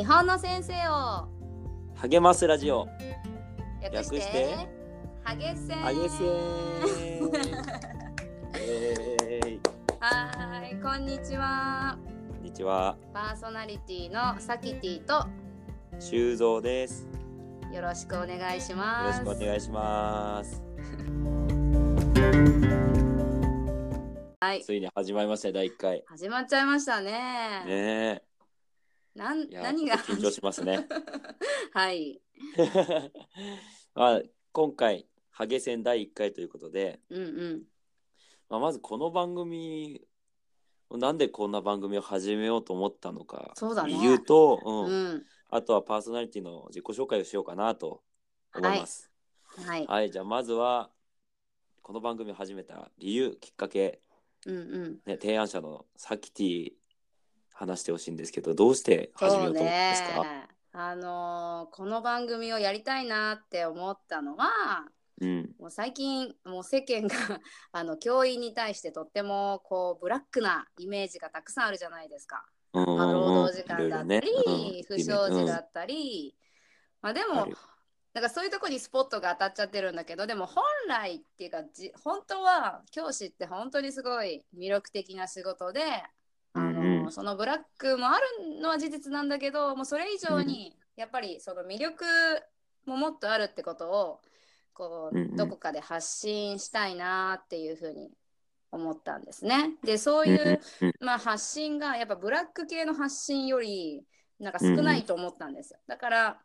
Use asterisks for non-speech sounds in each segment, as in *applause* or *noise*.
日本の先生を。励ますラジオ。略してハゲセン。あげせーえーいはーいこんにちは。こんにちは。パーソナリティのサキティと。修造です。よよろしくお願いしろます。しくお願いします。はい。ついに始まりましたね第一回。始まっちゃいましたね。ねなん何が？緊張しますね。*laughs* はい。*laughs* まあ今回ハゲ戦第一回ということで、うんうん。まあ、まずこの番組なんでこんな番組を始めようと思ったのかそうと、うん。うん。あとはパーソナリティの自己紹介をしようかなと思います。はい。はい、じゃあまずはこの番組を始めた理由、きっかけ、うんうん。ね、提案者のサキティ話してほしいんですけど、どうして始めようと思ったんですか？ね。あのーこの番組をやりたいなって思ったのはうん、もう最近もう世間があの教員に対してとってもこうブラックなイメージがたくさんあるじゃないですか。うんまあ、労働時間だったり、いろいろね不祥事だったり、まあでもなんかそういうとこにスポットが当たっちゃってるんだけどでも本来っていうかじ本当は教師って本当にすごい魅力的な仕事で、あのうん。うんそのブラックもあるのは事実なんだけどもうそれ以上にやっぱりその魅力ももっとあるってことをこう、どこかで発信したいなっていうふうに思ったんですね。でそういう、まあ、発信がやっぱブラック系の発信よりなんか少ないと思ったんですよ。だから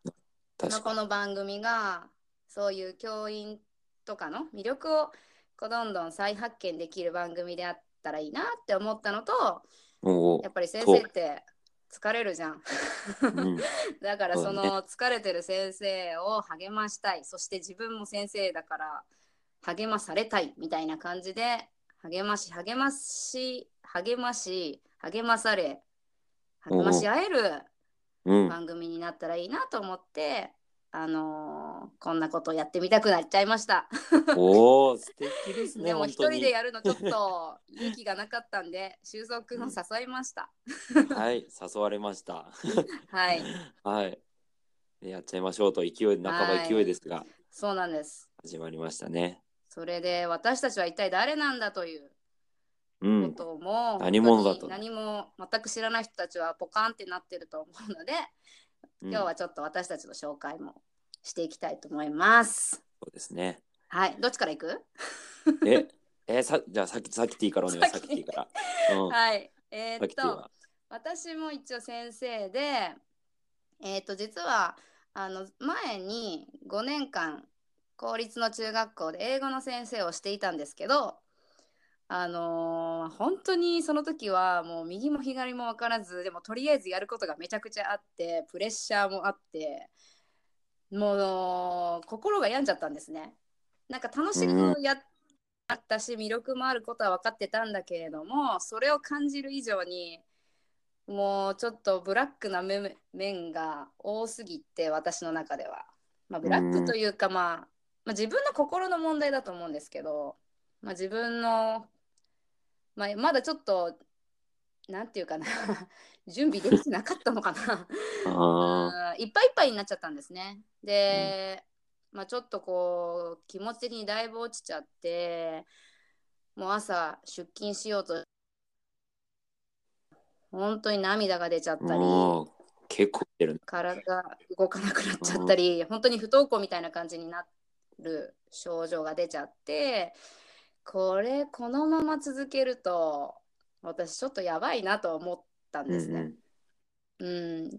まあ、この番組がそういう教員とかの魅力をこうどんどん再発見できる番組であったらいいなって思ったのとやっぱり先生って疲れるじゃん。ーうん。*laughs* だからその疲れてる先生を励ましたい。そして自分も先生だから励まされたいみたいな感じで励まし励まし励まし励まされ励まし合えるうん、番組になったらいいなと思って、あのーこんなことやってみたくなっちゃいました。おお、素敵ですね。でも一人でやるのちょっと勇気がなかったんで修造くんを誘いました。はい、誘われました。はい、はい。でやっちゃいましょうと勢い、半ば勢いですが、そうなんです。始まりましたね。それで私たちは一体誰なんだというこうん、とも、何者だと何も全く知らない人たちはポカンってなってると思うので、うん今日はちょっと私たちの紹介もしていきたいと思います。そうですね。はい、どっちからいく？え、えさじゃあさっきさっきティからお願いさっきティから。うん。はい、えーっと。私も一応先生で、えー、と実はあの前に5年間公立の中学校で英語の先生をしていたんですけどあのー本当にその時はもう右も左も分からずでもとりあえずやることがめちゃくちゃあってプレッシャーもあってもう心が病んじゃったんですね。なんか楽しくやったし魅力もあることは分かってたんだけれどもそれを感じる以上にもうちょっとブラックな面面が多すぎて私の中では、まあ、ブラックというか、まあ、まあ自分の心の問題だと思うんですけど、まあ、自分の、まあ、まだちょっとなんていうかな。*laughs* 準備できてなかったのかな。いっぱいいっぱいになっちゃったんですね。で、まあ、ちょっとこう気持ち的にだいぶ落ちちゃってもう朝出勤しようと。本当に涙が出ちゃっあ。たり。結構来てるね。体が動かなくなっちゃったり本当に不登校みたいな感じになる症状が出ちゃってこれこのまま続けると私ちょっとやばいなと思ったんですね。うん、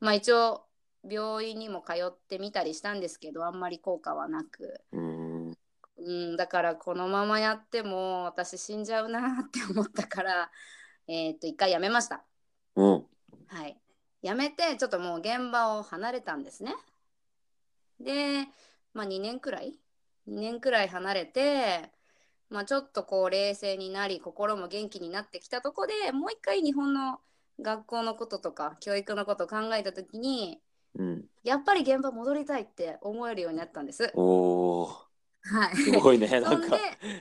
まあ一応病院にも通ってみたりしたんですけどあんまり効果はなく、うん。うん。うん、だからこのままやっても私死んじゃうなって思ったから、えーっと一回やめました。うん。はい、やめてちょっともう現場を離れたんですね。で、まあ、2年くらい？2年くらい離れて、まあ、ちょっとこう冷静になり心も元気になってきたとこでもう一回日本の学校のこととか教育のことを考えた時にうん。やっぱり現場戻りたいって思えるようになったんです。おお。はい、すごいね。*laughs* なそんか、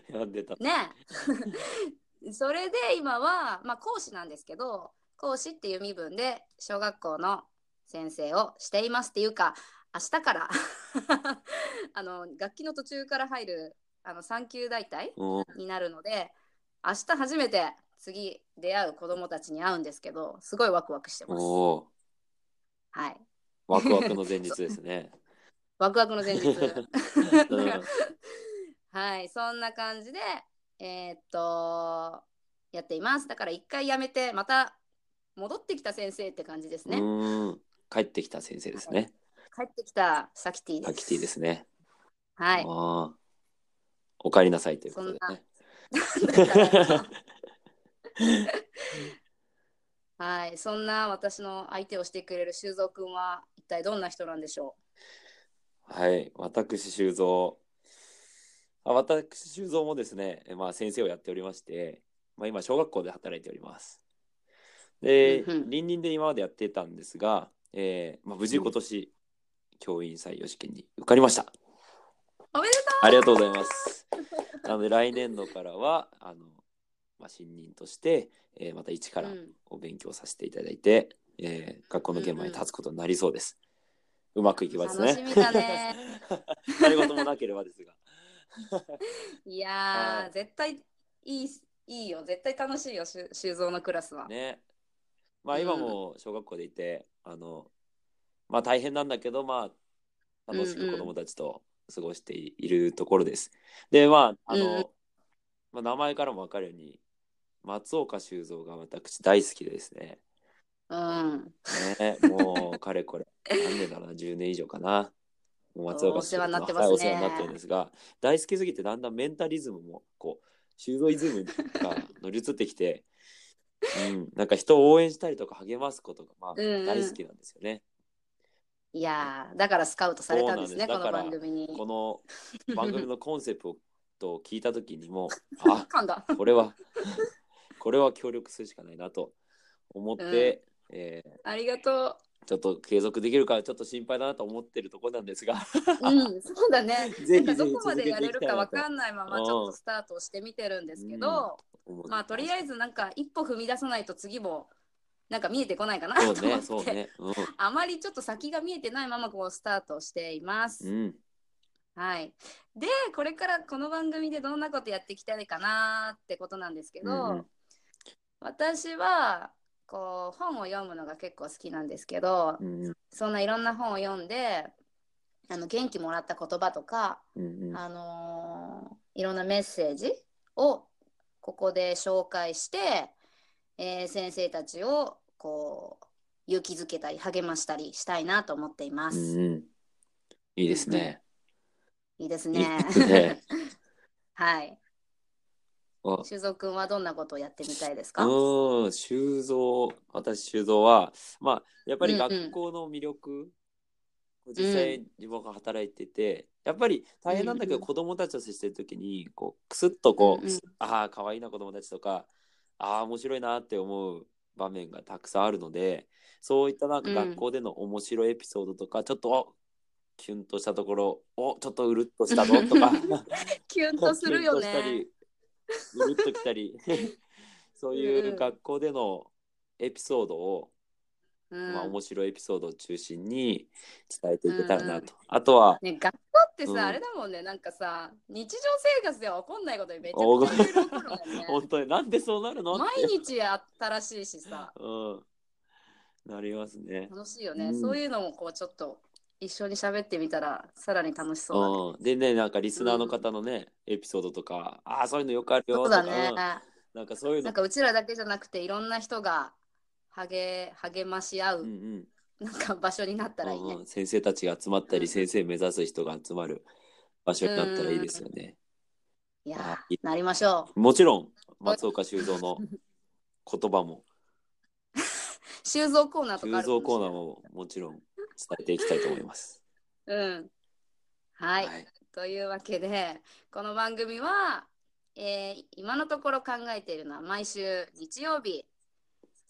読んでた。ね *laughs* それで今は、まあ、講師なんですけど講師っていう身分で小学校の先生をしていますっていうか明日から *laughs* あの楽器の途中から入るあの産休代替うんになるので明日初めて次出会う子供たちに会うんですけどすごいワクワクしてます。はい、ワクワクの前日ですね。*laughs* ワクワクの前日。うん *laughs* はい、そんな感じで、えーっと、やっています。だから一回やめて、また戻ってきた先生って感じですね。うん帰ってきた先生ですね。帰ってきたサキティです。タキティですね。はい。ああお帰りなさいということでね。はい、そんな私の相手をしてくれる修造くんは一体どんな人なんでしょはい、私修造。あ私修造もですね、えまあ先生をやっておりまして、まあ今小学校で働いております。で、うんうん隣人で今までやってたんですが、えーまあ無事今年、教員採用試験に受かりました。うおめでとありがとうございます。なので来年度からはあのまあ新任として、えーまた一からう、うんお勉強させていただいて、えー学校の現場に立つことになりそうです。うまくいけばですね。楽しみだね。*laughs* 何事もなければですが。*laughs* いや絶対いいいいよ絶対楽しいよ修修造のクラスは。ね。まあうん今も小学校でいて、あのまあ大変なんだけどまあ楽しく子供たちと過ごしているところです。でまああの、うんうんまあ、名前からも分かるように松岡修造が私大好きでですね。うん。ねもうかれこれ *laughs* 何年だろうな10年以上かな。もう松岡お世話になってはいますねお世話になってるんですが大好きすぎてだんだんメンタリズムもこう修造イズムが乗り移ってきて、うん、なんか人を応援したりとか励ますことがまあ大好きなんですよね。いやーだからスカウトされたんですねこの番組に。この番組のコンセプトを聞いた時にも *laughs* あ。これはこれは協力するしかないなと思って、えーありがとちょっと継続できるかちょっと心配だなと思ってるところなんですがう。うん、そうだね。*laughs* ぜひどこまでやれるかわ続けていきたいなとかんないままちょっとスタートしてみてるんですけど、思ってまあとりあえずなんか一歩踏み出さないと次もなんか見えてこないかなと思って、ねそうね。あまりちょっと先が見えてないままこうスタートしています。うん、うん、はい。でこれからこの番組でどんなことやっていきたいかなってことなんですけど、うんうん。私はこう本を読むのが結構好きなんですけど、うん。そんないろんな本を読んであの元気もらった言葉とか、うんうん。あのーいろんなメッセージをここで紹介して、えー先生たちをこう勇気づけたり励ましたりしたいなと思っています。うんうんいいですね。いいですいいね。ですねはい。あ修造くんはどんなことをやってみたいですか？うん、修造、私修造は、まあ、やっぱりうんうん学校の魅力、実際自分が働いてて、やっぱり大変なんだけど、うんうん子供たちと接してる時に、こう、くすっとこう、うんうんああ、可愛いな子供たちとか、ああ、面白いなって思う場面がたくさんあるので、そういったなんかうん学校での面白いエピソードとか、ちょっと、おキュンとしたところ、おちょっとうるっとしたぞとか、*laughs* キュンとするよね。*laughs* りうるっときたり。*laughs* そういうんう学校でのエピソードを、うんまあ、面白いエピソードを中心に伝えていけたらなと、うんあとはね、学校ってさ、うん。あれだもんね、なんかさ、日常生活では起こんないことにめちゃおくちゃ起こるんだよね。*laughs* 本当になんでそうなるの毎日新しいしさ、うん、なりますね。楽しいよね。うん。そういうのもこうちょっと一緒に喋ってみたらさらに楽しそうでねなんかリスナーの方のね、エピソードとかああそういうのよくあるよそうとかだね。うん。なんかそういうの。なんかうちらだけじゃなくていろんな人が励励まし合う、うんうんなんか場所になったらいいね。うんうん先生たちが集まったり、うん先生目指す人が集まる場所になったらいいですよね。いやなりましょう。もちろん *laughs* 松岡修造の言葉も *laughs* 修造コーナーとか修造コーナーー。ももちろん伝えていきたいと思います。うん。はい。はいというわけでこの番組は、えー今のところ考えているのは毎週日曜日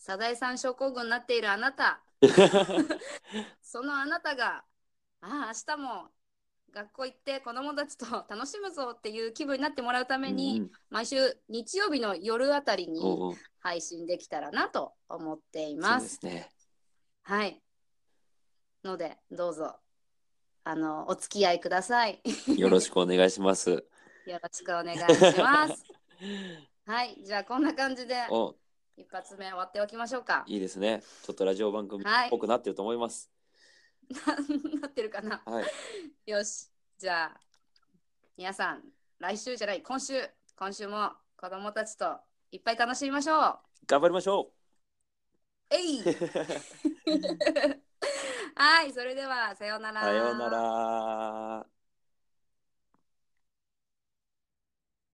サザエさん症候群になっているあなた *laughs* そのあなたがああ明日も学校行って子供たちと楽しむぞっていう気分になってもらうために、うん毎週日曜日の夜あたりに配信できたらなと思っていそうま。ですすね。はい。のでどうぞあのお付き合いください。よろしくお願いします。よろしくお願いします。*laughs* はい、じゃあこんな感じでお一発目終わっておきましょうか。いいですね。ちょっとラジオ番組っぽくなってると思います。*laughs* なってるかな。はい。よし、じゃあ皆さん来週じゃない今週今週も子供たちといっぱい楽しみましょう。頑張りましょえいう。*laughs* はい、それではさようなら。さようなら。